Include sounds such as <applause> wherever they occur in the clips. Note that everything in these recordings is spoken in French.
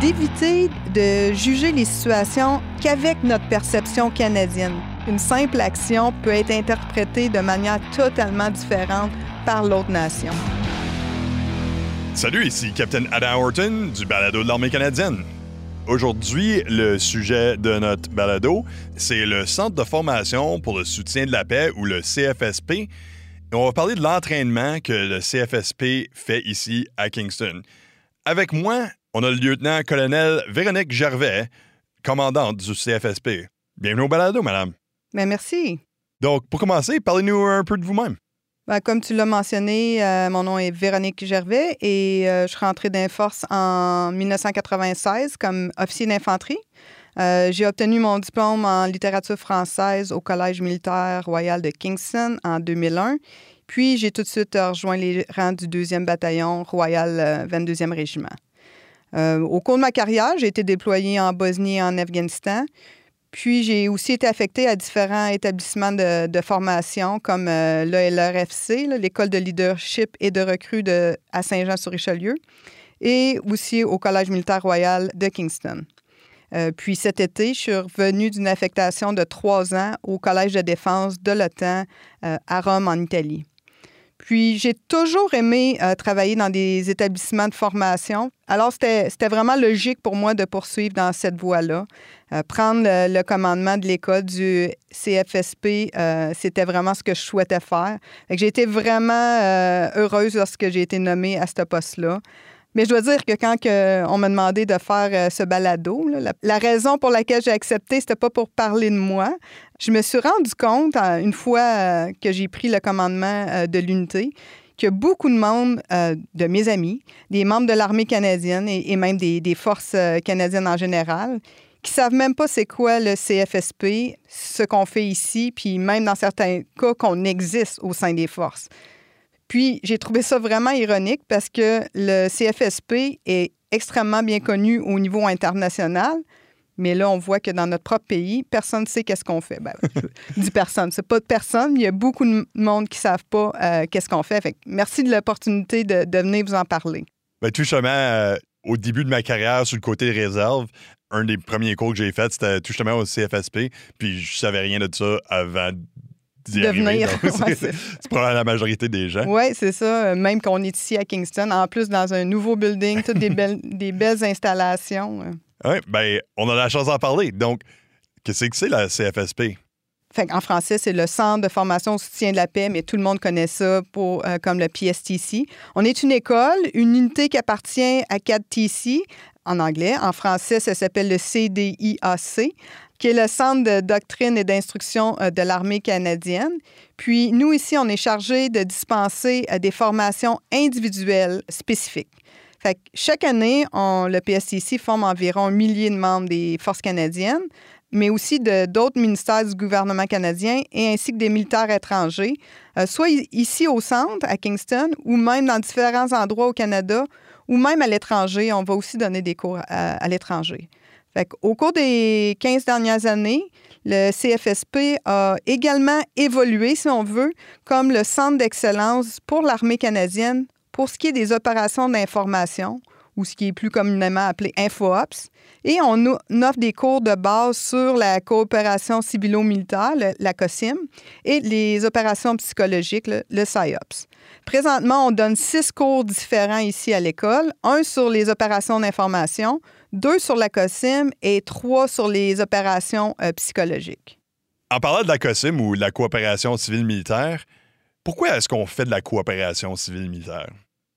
d'éviter de juger les situations qu'avec notre perception canadienne. Une simple action peut être interprétée de manière totalement différente par l'autre nation. Salut, ici Captain Adam Horton du balado de l'armée canadienne. Aujourd'hui, le sujet de notre balado, c'est le Centre de formation pour le soutien de la paix ou le CFSP. Et on va parler de l'entraînement que le CFSP fait ici à Kingston. Avec moi, on a le lieutenant-colonel Véronique Gervais, commandante du CFSP. Bienvenue au balado, madame. Mais ben, merci. Donc, pour commencer, parlez-nous un peu de vous-même. Ben, comme tu l'as mentionné, euh, mon nom est Véronique Gervais et euh, je suis rentrée d'Inforce en 1996 comme officier d'infanterie. Euh, j'ai obtenu mon diplôme en littérature française au Collège militaire royal de Kingston en 2001. Puis j'ai tout de suite rejoint les rangs du 2e bataillon royal 22e régiment. Au cours de ma carrière, j'ai été déployée en Bosnie et en Afghanistan. Puis j'ai aussi été affectée à différents établissements de, formation comme euh, l'ELRFC, l'École de leadership et de recrues de, à Saint-Jean-sur-Richelieu, et aussi au Collège militaire royal de Kingston. Euh, puis cet été, je suis revenue d'une affectation de trois ans au Collège de défense de l'OTAN euh, à Rome, en Italie. Puis j'ai toujours aimé euh, travailler dans des établissements de formation. Alors c'était vraiment logique pour moi de poursuivre dans cette voie-là. Euh, prendre le, commandement de l'école du CFSP, euh, c'était vraiment ce que je souhaitais faire. J'ai été vraiment heureuse lorsque j'ai été nommée à ce poste-là. Mais je dois dire que quand on m'a demandé de faire euh, ce balado, la, raison pour laquelle j'ai accepté, c'était pas pour parler de moi. Je me suis rendu compte, euh, une fois euh, que j'ai pris le commandement de l'unité, que beaucoup de monde, de mes amis, des membres de l'armée canadienne et, même des, forces canadiennes en général, qui savent même pas c'est quoi le CFSP, ce qu'on fait ici, puis même dans certains cas qu'on existe au sein des forces. Puis j'ai trouvé ça vraiment ironique parce que le CFSP est extrêmement bien connu au niveau international. Mais là, on voit que dans notre propre pays, personne ne sait qu'est-ce qu'on fait. Ben, je dis personne, c'est pas de personne. Il y a beaucoup de monde qui ne savent pas euh, qu'est-ce qu'on fait. fait merci de l'opportunité de, venir vous en parler. Ben, tout justement, euh, au début de ma carrière sur le côté réserve, un des premiers cours que j'ai fait, c'était tout justement au CFSP. Puis je savais rien de ça avant devenir. <laughs> c'est probablement la majorité des gens. Oui, c'est ça. Même qu'on est ici à Kingston, en plus dans un nouveau building, toutes des belles, <laughs> des belles installations. Oui, bien, on a la chance d'en parler. Donc, qu'est-ce que c'est la CFSP? Fait en français, c'est le Centre de formation au soutien de la paix, mais tout le monde connaît ça pour, euh, comme le PSTC. On est une école, une unité qui appartient à CADTC en anglais. En français, ça s'appelle le CDIAC qui est le Centre de doctrine et d'instruction euh, de l'armée canadienne. Puis nous, ici, on est chargé de dispenser euh, des formations individuelles spécifiques. Fait chaque année, on, le PSCC forme environ un millier de membres des forces canadiennes, mais aussi de, d'autres ministères du gouvernement canadien et ainsi que des militaires étrangers, euh, soit ici au centre, à Kingston, ou même dans différents endroits au Canada, ou même à l'étranger. On va aussi donner des cours à l'étranger. Au cours des 15 dernières années, le CFSP a également évolué, si on veut, comme le centre d'excellence pour l'armée canadienne pour ce qui est des opérations d'information, ou ce qui est plus communément appelé InfoOps. Et on offre des cours de base sur la coopération civilo-militaire, la COSIM, et les opérations psychologiques, le, le PsyOps. Présentement, on donne six cours différents ici à l'école, un sur les opérations d'information, deux sur la COSIM et trois sur les opérations euh, psychologiques. En parlant de la COSIM ou de la coopération civile-militaire, pourquoi est-ce qu'on fait de la coopération civile-militaire?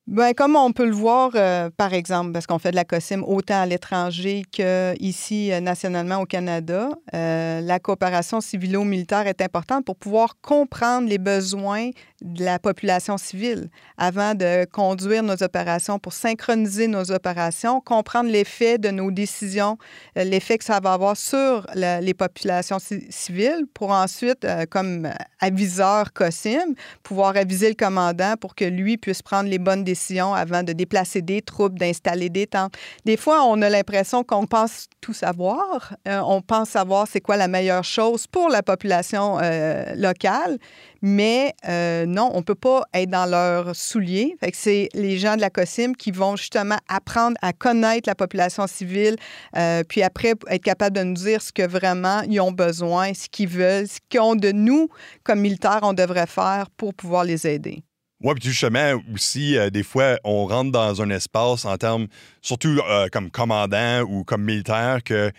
Bien, comme on peut le voir, euh, par exemple, parce qu'on fait de la COSIM autant à l'étranger qu'ici, euh, nationalement au Canada, la coopération civilo-militaire est importante pour pouvoir comprendre les besoins de la population civile avant de conduire nos opérations, pour synchroniser nos opérations, comprendre l'effet de nos décisions, euh, l'effet que ça va avoir sur les populations civiles, pour ensuite, euh, comme aviseur COSIM, pouvoir aviser le commandant pour que lui puisse prendre les bonnes décisions avant de déplacer des troupes, d'installer des tentes. Des fois, on a l'impression qu'on pense tout savoir. Euh, on pense savoir c'est quoi la meilleure chose pour la population locale, Mais euh, non, on ne peut pas être dans leurs souliers. C'est les gens de la COSIM qui vont justement apprendre à connaître la population civile, euh, puis après être capable de nous dire ce que vraiment ils ont besoin, ce qu'ils veulent, ce qu'on de nous, comme militaires, on devrait faire pour pouvoir les aider. Oui, puis justement, aussi, euh, des fois, on rentre dans un espace en termes, surtout euh, comme commandant ou comme militaire, que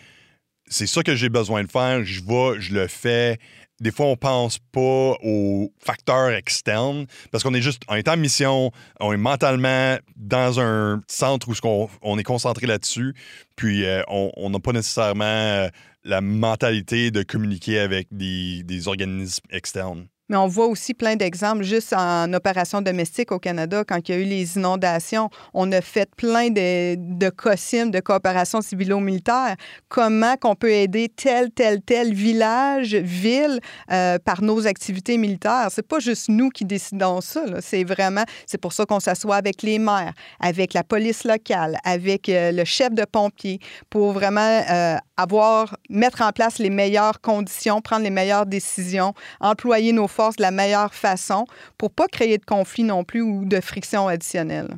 c'est ça que j'ai besoin de faire, je vais, je le fais. Des fois, on pense pas aux facteurs externes parce qu'on est juste, en étant en mission, on est mentalement dans un centre où on, est concentré là-dessus, puis euh, on n'a pas nécessairement la mentalité de communiquer avec des organismes externes. Mais on voit aussi plein d'exemples juste en opération domestique au Canada, quand il y a eu les inondations. On a fait plein de, de COSIM, de coopération civilo-militaire. Comment qu'on peut aider tel, tel, tel village, ville euh, par nos activités militaires? C'est pas juste nous qui décidons ça. C'est vraiment, c'est pour ça qu'on s'assoit avec les maires, avec la police locale, avec euh, le chef de pompiers, pour vraiment euh, avoir, mettre en place les meilleures conditions, prendre les meilleures décisions, employer nos force la meilleure façon pour pas créer de conflit non plus ou de friction additionnelle.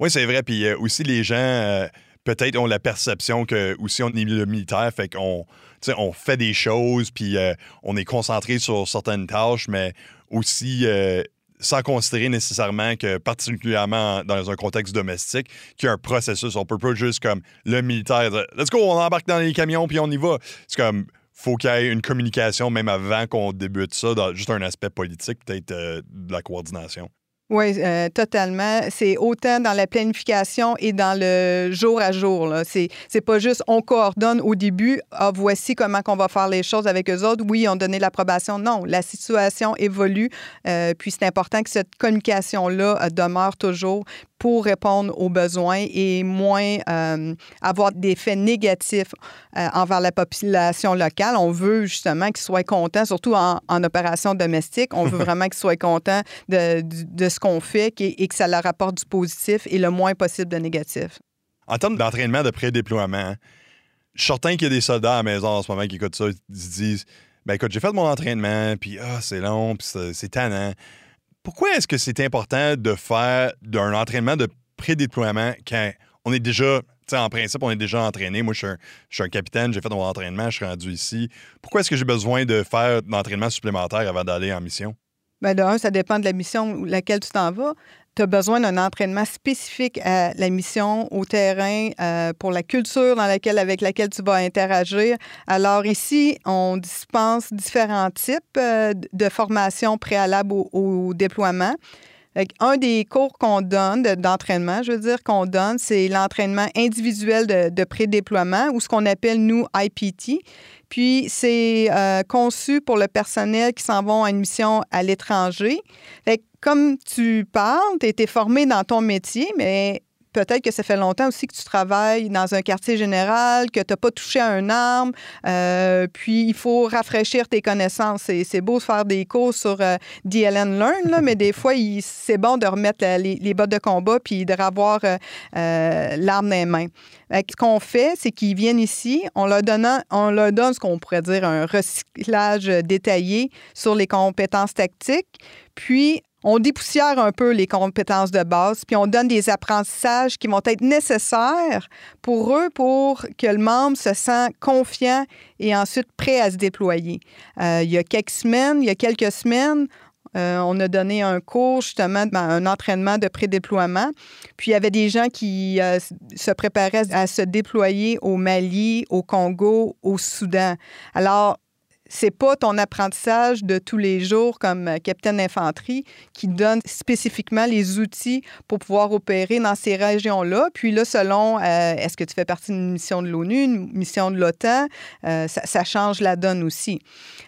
Oui, c'est vrai. Puis euh, aussi, les gens, euh, peut-être, ont la perception que aussi on est le militaire, fait qu'on on fait des choses, puis euh, on est concentré sur certaines tâches, mais aussi sans considérer nécessairement que, particulièrement dans un contexte domestique, qu'il y a un processus. On peut pas juste comme le militaire, let's go, on embarque dans les camions puis on y va. C'est comme faut qu'il y ait une communication même avant qu'on débute ça, juste un aspect politique, peut-être euh, de la coordination. Oui, euh, totalement. C'est autant dans la planification et dans le jour à jour. C'est, c'est pas juste on coordonne au début, ah, voici comment on va faire les choses avec eux autres. Oui, on donné l'approbation. Non, la situation évolue. Euh, puis c'est important que cette communication-là demeure toujours pour répondre aux besoins et moins euh, avoir des effets négatifs euh, envers la population locale. On veut justement qu'ils soient contents, surtout en, opération domestique. On veut <laughs> vraiment qu'ils soient contents de, de, ce qu'on fait et, que ça leur apporte du positif et le moins possible de négatif. En termes d'entraînement de pré-déploiement, je suis certain qu'il y a des soldats à la maison en ce moment qui écoutent ça, se disent ben écoute, j'ai fait mon entraînement, puis ah, c'est long, puis c'est tannant. Pourquoi est-ce que c'est important de faire d'un entraînement de pré-déploiement quand on est déjà, en principe, on est déjà entraîné? Moi, je suis un, capitaine, j'ai fait mon entraînement, je suis rendu ici. Pourquoi est-ce que j'ai besoin de faire d'entraînement supplémentaire avant d'aller en mission? Bien, de ça dépend de la mission laquelle tu t'en vas tu as besoin d'un entraînement spécifique à la mission, au terrain, euh, pour la culture dans laquelle, avec laquelle tu vas interagir. Alors ici, on dispense différents types euh, de formations préalables au, déploiement. Un des cours qu'on donne, d'entraînement, je veux dire, qu'on donne, c'est l'entraînement individuel de, pré-déploiement ou ce qu'on appelle, nous, IPT. Puis, c'est euh, conçu pour le personnel qui s'en vont à une mission à l'étranger. Comme tu parles, tu été formé dans ton métier, mais peut-être que ça fait longtemps aussi que tu travailles dans un quartier général, que tu n'as pas touché à un arme, euh, puis il faut rafraîchir tes connaissances. C'est beau de faire des cours sur euh, DLN Learn, mais des fois, c'est bon de remettre les, les, bottes de combat puis de revoir euh, l'arme dans les mains. Ce qu'on fait, c'est qu'ils viennent ici, on leur, donne, on leur donne ce qu'on pourrait dire un recyclage détaillé sur les compétences tactiques, puis on dépoussière un peu les compétences de base, puis on donne des apprentissages qui vont être nécessaires pour eux pour que le membre se sente confiant et ensuite prêt à se déployer. Euh, il y a quelques semaines, il y a quelques semaines, euh, on a donné un cours, justement, ben, un entraînement de pré-déploiement. Puis il y avait des gens qui euh, se préparaient à se déployer au Mali, au Congo, au Soudan. Alors, c'est pas ton apprentissage de tous les jours comme euh, capitaine d'infanterie qui donne spécifiquement les outils pour pouvoir opérer dans ces régions-là. Puis là, selon euh, est-ce que tu fais partie d'une mission de l'ONU, une mission de l'OTAN, euh, ça, change la donne aussi.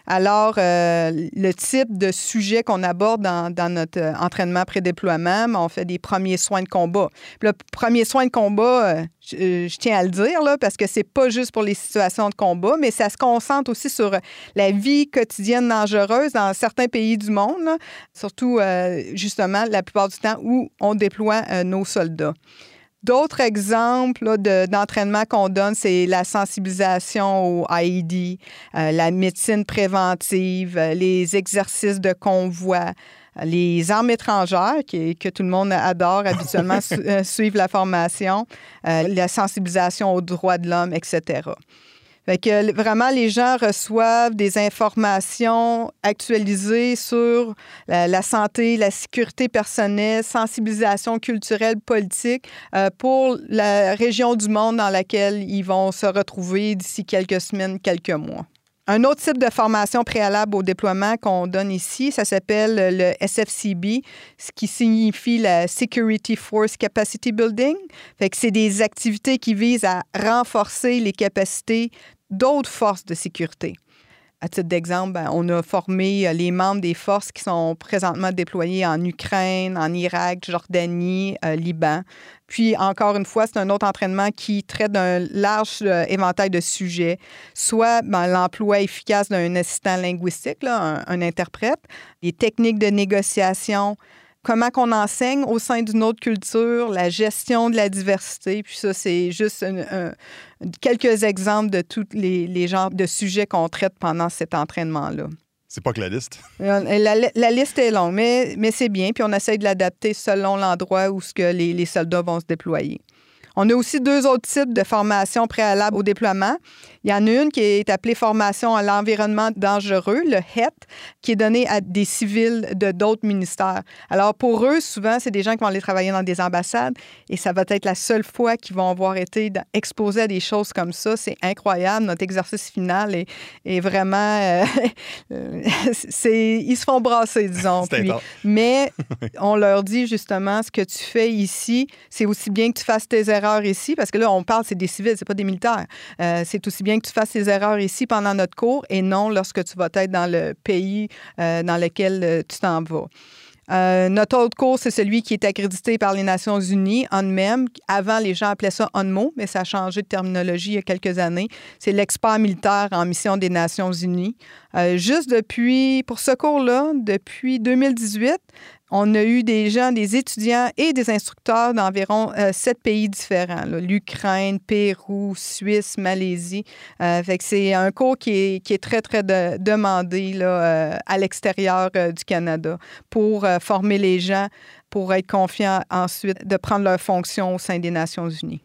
Alors, le type de sujet qu'on aborde dans, notre entraînement pré-déploiement, on fait des premiers soins de combat. Puis le premier soin de combat, je, tiens à le dire, là, parce que c'est pas juste pour les situations de combat, mais ça se concentre aussi sur la vie quotidienne dangereuse dans certains pays du monde, surtout euh, justement la plupart du temps où on déploie euh, nos soldats. D'autres exemples d'entraînement qu'on donne, c'est la sensibilisation au IED, euh, la médecine préventive, euh, les exercices de convoi, les armes étrangères, que tout le monde adore habituellement, <laughs> euh, suivre la formation, la sensibilisation aux droits de l'homme, etc. Fait que vraiment, les gens reçoivent des informations actualisées sur la, santé, la sécurité personnelle, sensibilisation culturelle, politique euh, pour la région du monde dans laquelle ils vont se retrouver d'ici quelques semaines, quelques mois. Un autre type de formation préalable au déploiement qu'on donne ici, ça s'appelle le SFCB, ce qui signifie la Security Force Capacity Building. Fait que c'est des activités qui visent à renforcer les capacités d'autres forces de sécurité. À titre d'exemple, ben, on a formé euh, les membres des forces qui sont présentement déployées en Ukraine, en Irak, Jordanie, euh, Liban. Puis, encore une fois, c'est un autre entraînement qui traite d'un large euh, éventail de sujets, soit ben, l'emploi efficace d'un assistant linguistique, un, un, interprète, les techniques de négociation, comment qu'on enseigne au sein d'une autre culture, la gestion de la diversité. Puis ça, c'est juste quelques exemples de tous les, les genres de sujets qu'on traite pendant cet entraînement-là. C'est pas que la liste? Euh, la, liste est longue, mais, mais c'est bien. Puis on essaye de l'adapter selon l'endroit où ce que les, les soldats vont se déployer. On a aussi deux autres types de formation préalable au déploiement. Il y en a une qui est appelée formation à l'environnement dangereux, le HET, qui est donnée à des civils de d'autres ministères. Alors, pour eux, souvent, c'est des gens qui vont aller travailler dans des ambassades et ça va être la seule fois qu'ils vont avoir été exposés à des choses comme ça. C'est incroyable. Notre exercice final est, vraiment. Euh, <laughs> c'est, ils se font brasser, disons. <laughs> mais <laughs> on leur dit justement ce que tu fais ici, c'est aussi bien que tu fasses tes erreurs ici, parce que là, on parle, c'est des civils, c'est pas des militaires. Euh, c'est aussi bien que tu fasses tes erreurs ici pendant notre cours et non lorsque tu vas être dans le pays euh, dans lequel euh, tu t'en vas. Euh, notre autre cours, c'est celui qui est accrédité par les Nations Unies, UNMEM. Avant, les gens appelaient ça UNMO, mais ça a changé de terminologie il y a quelques années. C'est l'expert militaire en mission des Nations Unies. juste depuis, pour ce cours-là, depuis 2018, on a eu des gens, des étudiants et des instructeurs d'environ euh, sept pays différents, l'Ukraine, Pérou, Suisse, Malaisie. Euh, c'est un cours qui est, très, très demandé là, euh, à l'extérieur du Canada pour former les gens pour être confiants ensuite de prendre leur fonction au sein des Nations unies.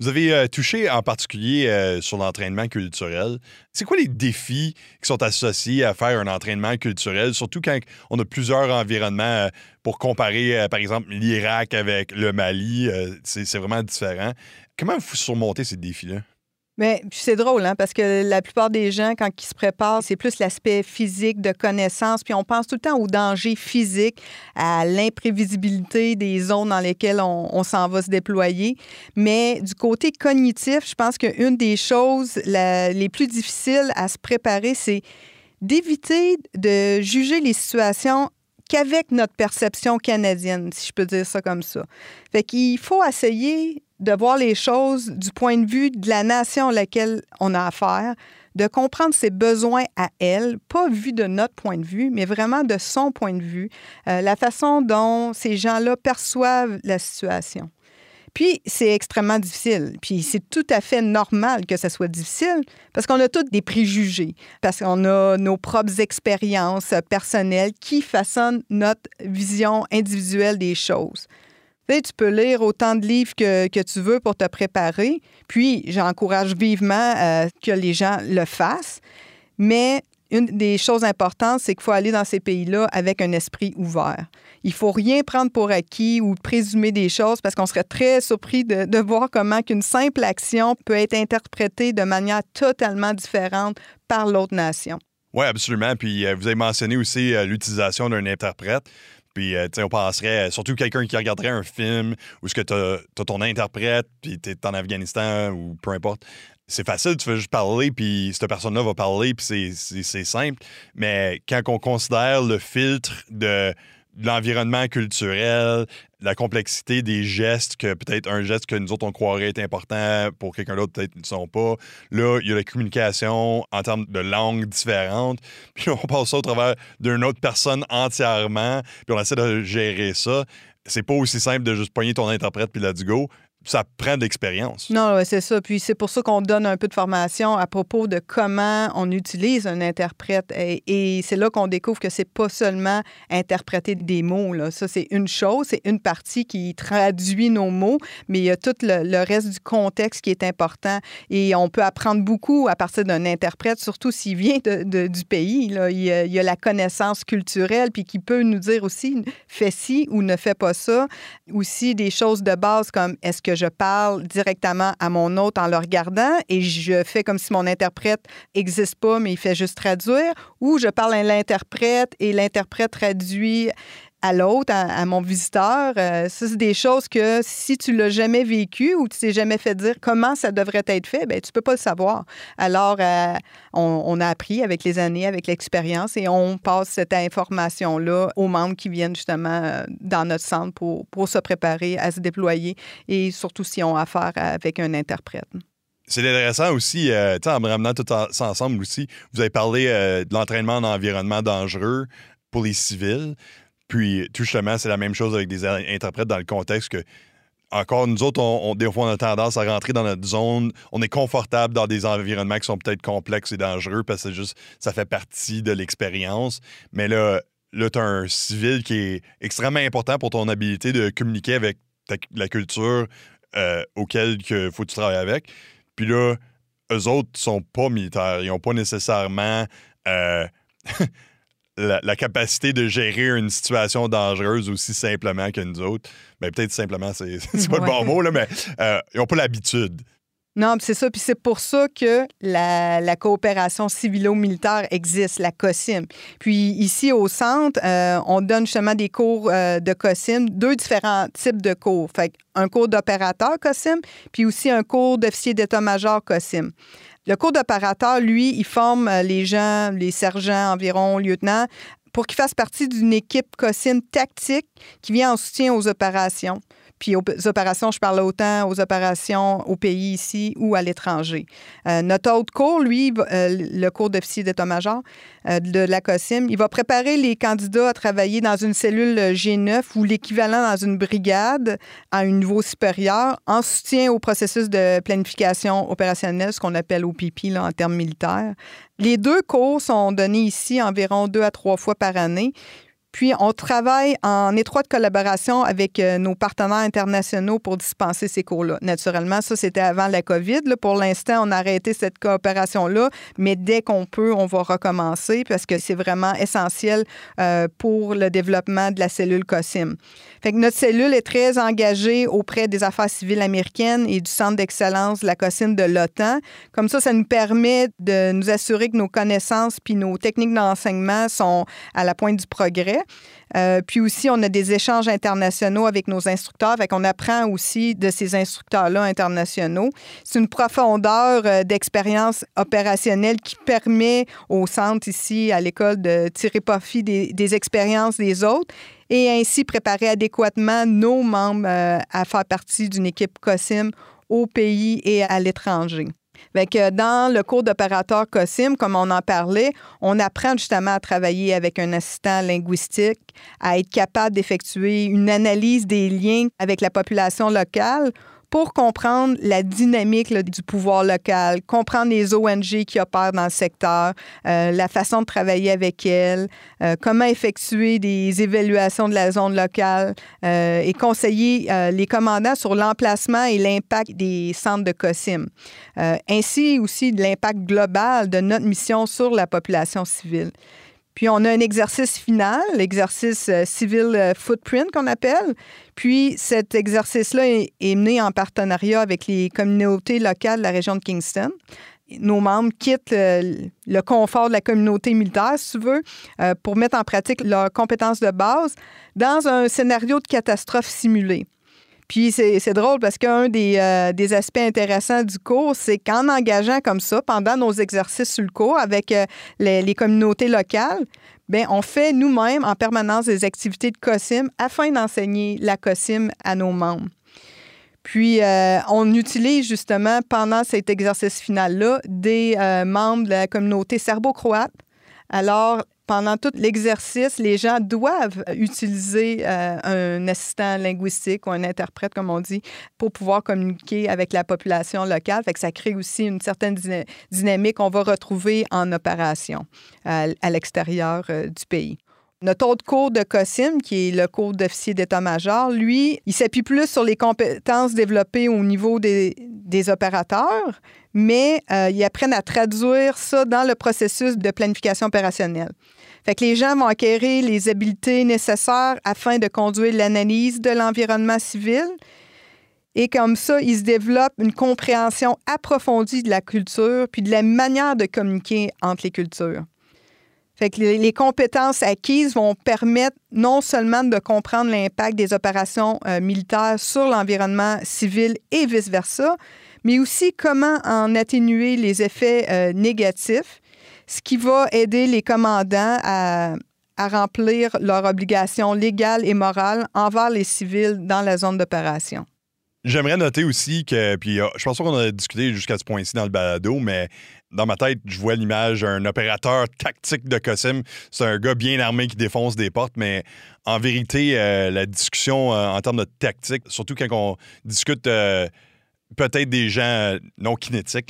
Vous avez euh, touché en particulier euh, sur l'entraînement culturel. C'est quoi les défis qui sont associés à faire un entraînement culturel, surtout quand on a plusieurs environnements euh, pour comparer, par exemple, l'Irak avec le Mali? c'est vraiment différent. Comment vous surmontez ces défis-là? Mais c'est drôle, hein, parce que la plupart des gens, quand ils se préparent, c'est plus l'aspect physique de connaissance, puis on pense tout le temps au danger physique, à l'imprévisibilité des zones dans lesquelles on, s'en va se déployer. Mais du côté cognitif, je pense qu'une des choses les plus difficiles à se préparer, c'est d'éviter de juger les situations qu'avec notre perception canadienne, si je peux dire ça comme ça. Fait qu'il faut essayer de voir les choses du point de vue de la nation à laquelle on a affaire, de comprendre ses besoins à elle, pas vu de notre point de vue, mais vraiment de son point de vue, euh, la façon dont ces gens-là perçoivent la situation. Puis, c'est extrêmement difficile. Puis, c'est tout à fait normal que ça soit difficile parce qu'on a tous des préjugés, parce qu'on a nos propres expériences personnelles qui façonnent notre vision individuelle des choses tu peux lire autant de livres que, tu veux pour te préparer. Puis, j'encourage vivement euh, que les gens le fassent. Mais une des choses importantes, c'est qu'il faut aller dans ces pays-là avec un esprit ouvert. Il faut rien prendre pour acquis ou présumer des choses parce qu'on serait très surpris de, de voir comment qu'une simple action peut être interprétée de manière totalement différente par l'autre nation. Oui, absolument. Puis euh, vous avez mentionné aussi euh, l'utilisation d'un interprète. Puis, euh, on penserait, euh, surtout quelqu'un qui regarderait un film où ce que tu as, ton interprète, puis tu es en Afghanistan ou peu importe. C'est facile, tu veux juste parler, puis cette personne-là va parler, puis c'est simple. Mais quand on considère le filtre de l'environnement culturel, la complexité des gestes, que peut-être un geste que nous autres on croirait être important pour quelqu'un d'autre peut-être ne sont pas. Là, il y a la communication en termes de langues différentes. <laughs> Puis on passe ça au travers d'une autre personne entièrement, puis on essaie de gérer ça. C'est pas aussi simple de juste poigner ton interprète puis let's go. Ça prend d'expérience. Non, c'est ça. Puis c'est pour ça qu'on donne un peu de formation à propos de comment on utilise un interprète. Et, c'est là qu'on découvre que c'est pas seulement interpréter des mots. Là. Ça, c'est une chose, c'est une partie qui traduit nos mots, mais il y a tout le, reste du contexte qui est important. Et on peut apprendre beaucoup à partir d'un interprète, surtout s'il vient de, du pays. Là. Il, y a, il y a la connaissance culturelle, puis qui peut nous dire aussi fais ci ou ne fais pas ça. Aussi des choses de base comme est-ce que je parle directement à mon hôte en le regardant et je fais comme si mon interprète n'existe pas, mais il fait juste traduire, ou je parle à l'interprète et l'interprète traduit à l'autre, à, mon visiteur. Euh, ça, c'est des choses que si tu l'as jamais vécu ou tu t'es jamais fait dire comment ça devrait être fait, ben tu peux pas le savoir. Alors, euh, on, a appris avec les années, avec l'expérience, et on passe cette information-là aux membres qui viennent justement euh, dans notre centre pour, pour se préparer à se déployer et surtout si on a affaire avec un interprète. C'est intéressant aussi, euh, en me ramenant tout ça ensemble aussi, vous avez parlé de l'entraînement en environnement dangereux pour les civils. Puis, tout justement, c'est la même chose avec des interprètes dans le contexte que, encore, nous autres, on, des fois, on a tendance à rentrer dans notre zone. On est confortable dans des environnements qui sont peut-être complexes et dangereux parce que juste, ça fait partie de l'expérience. Mais là, là tu as un civil qui est extrêmement important pour ton habilité de communiquer avec la culture euh, auquel faut que tu travailles avec. Puis là, eux autres sont pas militaires. Ils n'ont pas nécessairement. Euh, <laughs> la, capacité de gérer une situation dangereuse aussi simplement que nous autres. Mais ben, peut-être simplement, c'est <laughs> pas le bon mot, là, mais euh, ils n'ont pas l'habitude. Non, c'est ça. Puis c'est pour ça que la, coopération civilo-militaire existe, la COSIM. Puis ici au centre, euh, on donne justement des cours euh, de COSIM, deux différents types de cours. Fait un cours d'opérateur COSIM, puis aussi un cours d'officier d'état-major COSIM. Le cours d'opérateur, lui, il forme euh, les gens, les sergents environ, lieutenants, pour qu'ils fassent partie d'une équipe COSIM tactique qui vient en soutien aux opérations. Puis aux opérations, je parle autant aux opérations au pays ici ou à l'étranger. Euh, notre autre cours, lui, euh, le cours d'officier d'état-major euh, de la COSIM, il va préparer les candidats à travailler dans une cellule G9 ou l'équivalent dans une brigade à un niveau supérieur en soutien au processus de planification opérationnelle, ce qu'on appelle OPP là, en termes militaires. Les deux cours sont donnés ici environ deux à trois fois par année. Puis, on travaille en étroite collaboration avec euh, nos partenaires internationaux pour dispenser ces cours-là. Naturellement, ça, c'était avant la COVID. Pour l'instant, on a arrêté cette coopération-là, mais dès qu'on peut, on va recommencer parce que c'est vraiment essentiel euh, pour le développement de la cellule COSIM. Fait que notre cellule est très engagée auprès des affaires civiles américaines et du Centre d'excellence de la COSIM de l'OTAN. Comme ça, ça nous permet de nous assurer que nos connaissances puis nos techniques d'enseignement sont à la pointe du progrès. Euh, puis aussi, on a des échanges internationaux avec nos instructeurs. Fait qu'on apprend aussi de ces instructeurs-là internationaux. C'est une profondeur euh, d'expérience opérationnelle qui permet au centre ici, à l'école, de tirer profit des, expériences des autres et ainsi préparer adéquatement nos membres euh, à faire partie d'une équipe COSIM au pays et à l'étranger dans le cours d'opérateur COSIM, comme on en parlait, on apprend justement à travailler avec un assistant linguistique, à être capable d'effectuer une analyse des liens avec la population locale pour comprendre la dynamique du pouvoir local, comprendre les ONG qui opèrent dans le secteur, euh, la façon de travailler avec elles, euh, comment effectuer des évaluations de la zone locale euh, et conseiller les commandants sur l'emplacement et l'impact des centres de COSIM, ainsi aussi de l'impact global de notre mission sur la population civile. Puis on a un exercice final, l'exercice euh, civil euh, footprint qu'on appelle. Puis cet exercice-là est, mené en partenariat avec les communautés locales de la région de Kingston. Nos membres quittent le, confort de la communauté militaire, si tu veux, euh, pour mettre en pratique leurs compétences de base dans un scénario de catastrophe simulé. Puis c'est drôle parce qu'un des, euh, des, aspects intéressants du cours, c'est qu'en engageant comme ça, pendant nos exercices sur le cours avec euh, les, communautés locales, bien, on fait nous-mêmes en permanence des activités de COSIM afin d'enseigner la COSIM à nos membres. Puis, euh, on utilise justement pendant cet exercice final-là des membres de la communauté serbo-croate. Alors, pendant tout l'exercice, les gens doivent utiliser euh, un assistant linguistique ou un interprète, comme on dit, pour pouvoir communiquer avec la population locale. Fait que ça crée aussi une certaine dynamique qu'on va retrouver en opération à, l'extérieur euh, du pays. Notre autre cours de COSIM, qui est le cours d'officier d'état-major, lui, il s'appuie plus sur les compétences développées au niveau des, opérateurs, mais euh, ils apprennent à traduire ça dans le processus de planification opérationnelle. Fait que les gens vont acquérir les habiletés nécessaires afin de conduire l'analyse de l'environnement civil. Et comme ça, ils se développent une compréhension approfondie de la culture puis de la manière de communiquer entre les cultures. Fait les, compétences acquises vont permettre non seulement de comprendre l'impact des opérations euh, militaires sur l'environnement civil et vice-versa, mais aussi comment en atténuer les effets euh, négatifs, ce qui va aider les commandants à, remplir leurs obligations légales et morales envers les civils dans la zone d'opération. J'aimerais noter aussi que, puis euh, je pense qu'on a discuté jusqu'à ce point-ci dans le balado, mais dans ma tête, je vois l'image d'un opérateur tactique de COSIM. C'est un gars bien armé qui défonce des portes, mais en vérité, euh, la discussion euh, en termes de tactique, surtout quand on discute peut-être des gens non kinétiques,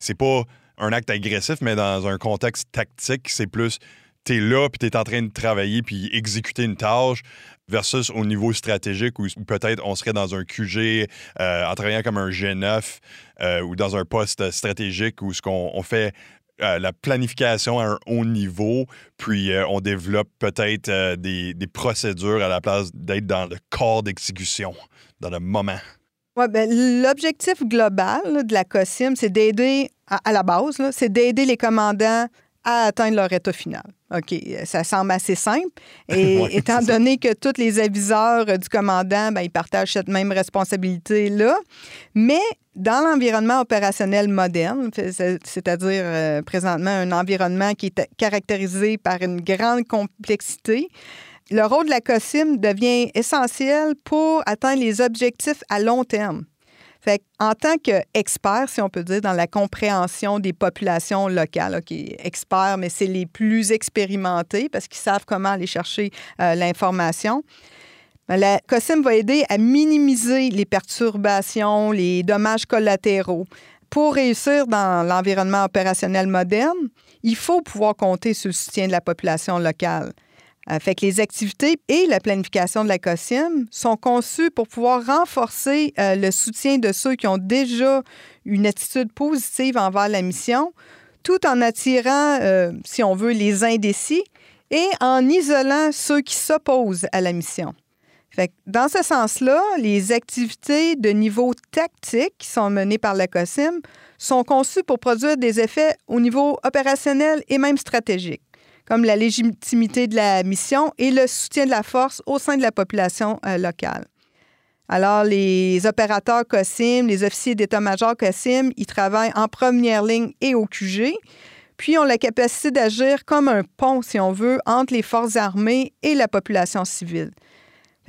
c'est pas un acte agressif, mais dans un contexte tactique, c'est plus tu es là, puis tu es en train de travailler, puis exécuter une tâche, versus au niveau stratégique où peut-être on serait dans un QG euh, en travaillant comme un G9 euh, ou dans un poste stratégique où qu'on on fait euh, la planification à un haut niveau, puis on développe peut-être des, procédures à la place d'être dans le corps d'exécution, dans le moment. Ouais, ben, L'objectif global de la COSIM, c'est d'aider, à, la base, c'est d'aider les commandants à atteindre leur état final. OK, ça semble assez simple. <laughs> Et étant donné que tous les aviseurs du commandant, ben, ils partagent cette même responsabilité-là, mais dans l'environnement opérationnel moderne, c'est-à-dire euh, présentement un environnement qui est caractérisé par une grande complexité, le rôle de la COSIM devient essentiel pour atteindre les objectifs à long terme. En tant qu'expert, si on peut dire, dans la compréhension des populations locales, OK, experts, mais c'est les plus expérimentés parce qu'ils savent comment aller chercher euh, l'information. Ben, la COSIM va aider à minimiser les perturbations, les dommages collatéraux. Pour réussir dans l'environnement opérationnel moderne, il faut pouvoir compter sur le soutien de la population locale. Euh, fait que les activités et la planification de la COSIM sont conçues pour pouvoir renforcer euh, le soutien de ceux qui ont déjà une attitude positive envers la mission, tout en attirant, euh, si on veut, les indécis et en isolant ceux qui s'opposent à la mission. Fait que dans ce sens-là, les activités de niveau tactique qui sont menées par la COSIM sont conçues pour produire des effets au niveau opérationnel et même stratégique comme la légitimité de la mission et le soutien de la force au sein de la population euh, locale. Alors, les opérateurs COSIM, les officiers d'état-major COSIM, ils travaillent en première ligne et au QG, puis ont la capacité d'agir comme un pont, si on veut, entre les forces armées et la population civile.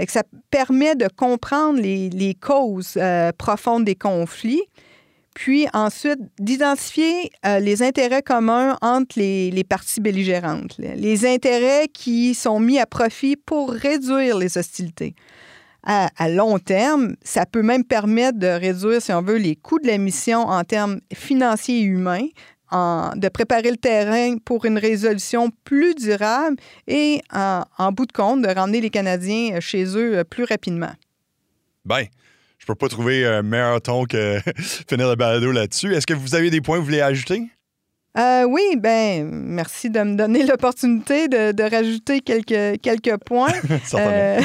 ça permet de comprendre les, causes euh, profondes des conflits, puis ensuite d'identifier euh, les intérêts communs entre les, parties belligérantes, les intérêts qui sont mis à profit pour réduire les hostilités. À, long terme, ça peut même permettre de réduire, si on veut, les coûts de la mission en termes financiers et humains, de préparer le terrain pour une résolution plus durable et, en, en bout de compte, de ramener les Canadiens chez eux euh, plus rapidement. Bien, je peux pas trouver un meilleur ton que <laughs> finir le balado là-dessus. Est-ce que vous avez des points que vous voulez ajouter? Euh, oui, ben merci de me donner <laughs> l'opportunité de, rajouter quelques, quelques points. <laughs> euh,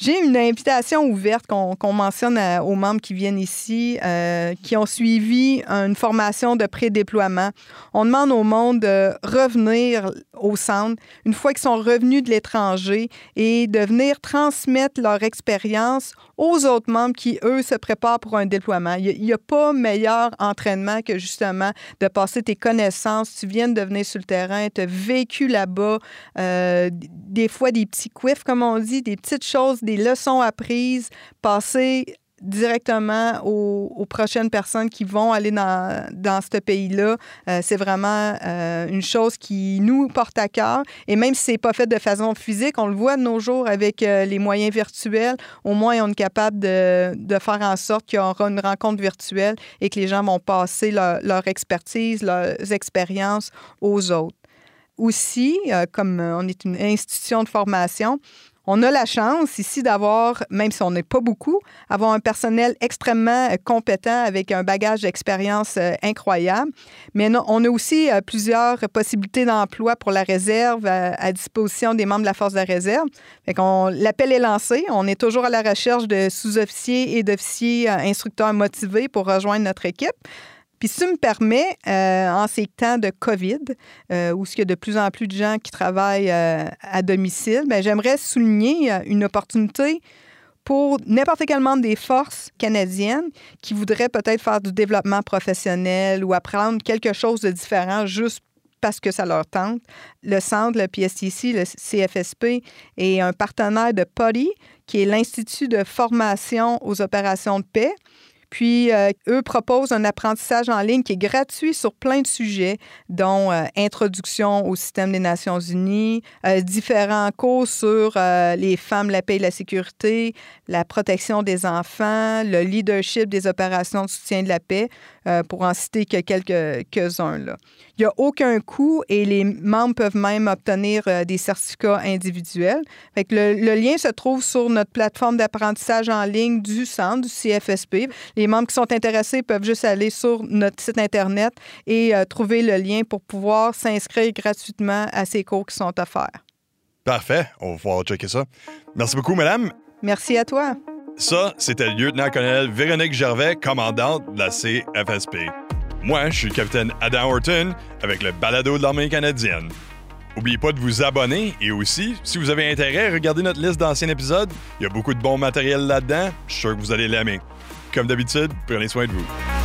j'ai une invitation ouverte qu'on mentionne aux membres qui viennent ici, euh, qui ont suivi une formation de pré-déploiement. On demande au monde de revenir au centre une fois qu'ils sont revenus de l'étranger et de venir transmettre leur expérience aux autres membres qui, eux, se préparent pour un déploiement. Il n'y a, pas meilleur entraînement que justement de passer tes connaissances. Tu viens de venir sur le terrain, tu as vécu là-bas, euh, des fois des petits quiffs, comme on dit, des petites choses, leçons apprises, passer directement aux, prochaines personnes qui vont aller dans, dans ce pays-là. Euh, c'est vraiment euh, une chose qui nous porte à cœur. Et même si c'est pas fait de façon physique, on le voit de nos jours avec euh, les moyens virtuels, au moins on est capable de, de faire en sorte qu'il y aura une rencontre virtuelle et que les gens vont passer leur expertise, leurs expériences aux autres aussi, comme on est une institution de formation, on a la chance ici d'avoir, même si on n'est pas beaucoup, avoir un personnel extrêmement euh, compétent avec un bagage d'expérience euh, incroyable. Mais on a aussi euh, plusieurs possibilités d'emploi pour la réserve à, disposition des membres de la force de réserve. L'appel est lancé. On est toujours à la recherche de sous-officiers et d'officiers instructeurs motivés pour rejoindre notre équipe. Puis, si tu me permets, euh, en ces temps de COVID, euh, où il y a de plus en plus de gens qui travaillent euh, à domicile, ben, j'aimerais souligner une opportunité pour n'importe quel membre des forces canadiennes qui voudrait peut-être faire du développement professionnel ou apprendre quelque chose de différent juste parce que ça leur tente. Le centre, le PSTC, le CFSP est un partenaire de PODI, qui est l'Institut de formation aux opérations de paix. Puis, euh, eux proposent un apprentissage en ligne qui est gratuit sur plein de sujets, dont euh, introduction au système des Nations Unies, euh, différents cours sur les femmes, la paix et la sécurité, la protection des enfants, le leadership des opérations de soutien de la paix, pour en citer que quelques-uns. Là. Il n'y a aucun coût et les membres peuvent même obtenir des certificats individuels. Le, lien se trouve sur notre plateforme d'apprentissage en ligne du centre, du CFSP. Les membres qui sont intéressés peuvent juste aller sur notre site Internet et euh, trouver le lien pour pouvoir s'inscrire gratuitement à ces cours qui sont offerts. Parfait. On va pouvoir checker ça. Merci beaucoup, madame. Merci à toi. Ça, c'était le lieutenant-colonel Véronique Gervais, commandante de la CFSP. Moi, je suis le capitaine Adam Horton avec le balado de l'armée canadienne. N'oubliez pas de vous abonner et aussi, si vous avez intérêt, regardez notre liste d'anciens épisodes. Il y a beaucoup de bon matériel là-dedans. Je suis sûr que vous allez l'aimer. Comme d'habitude, prenez soin de vous.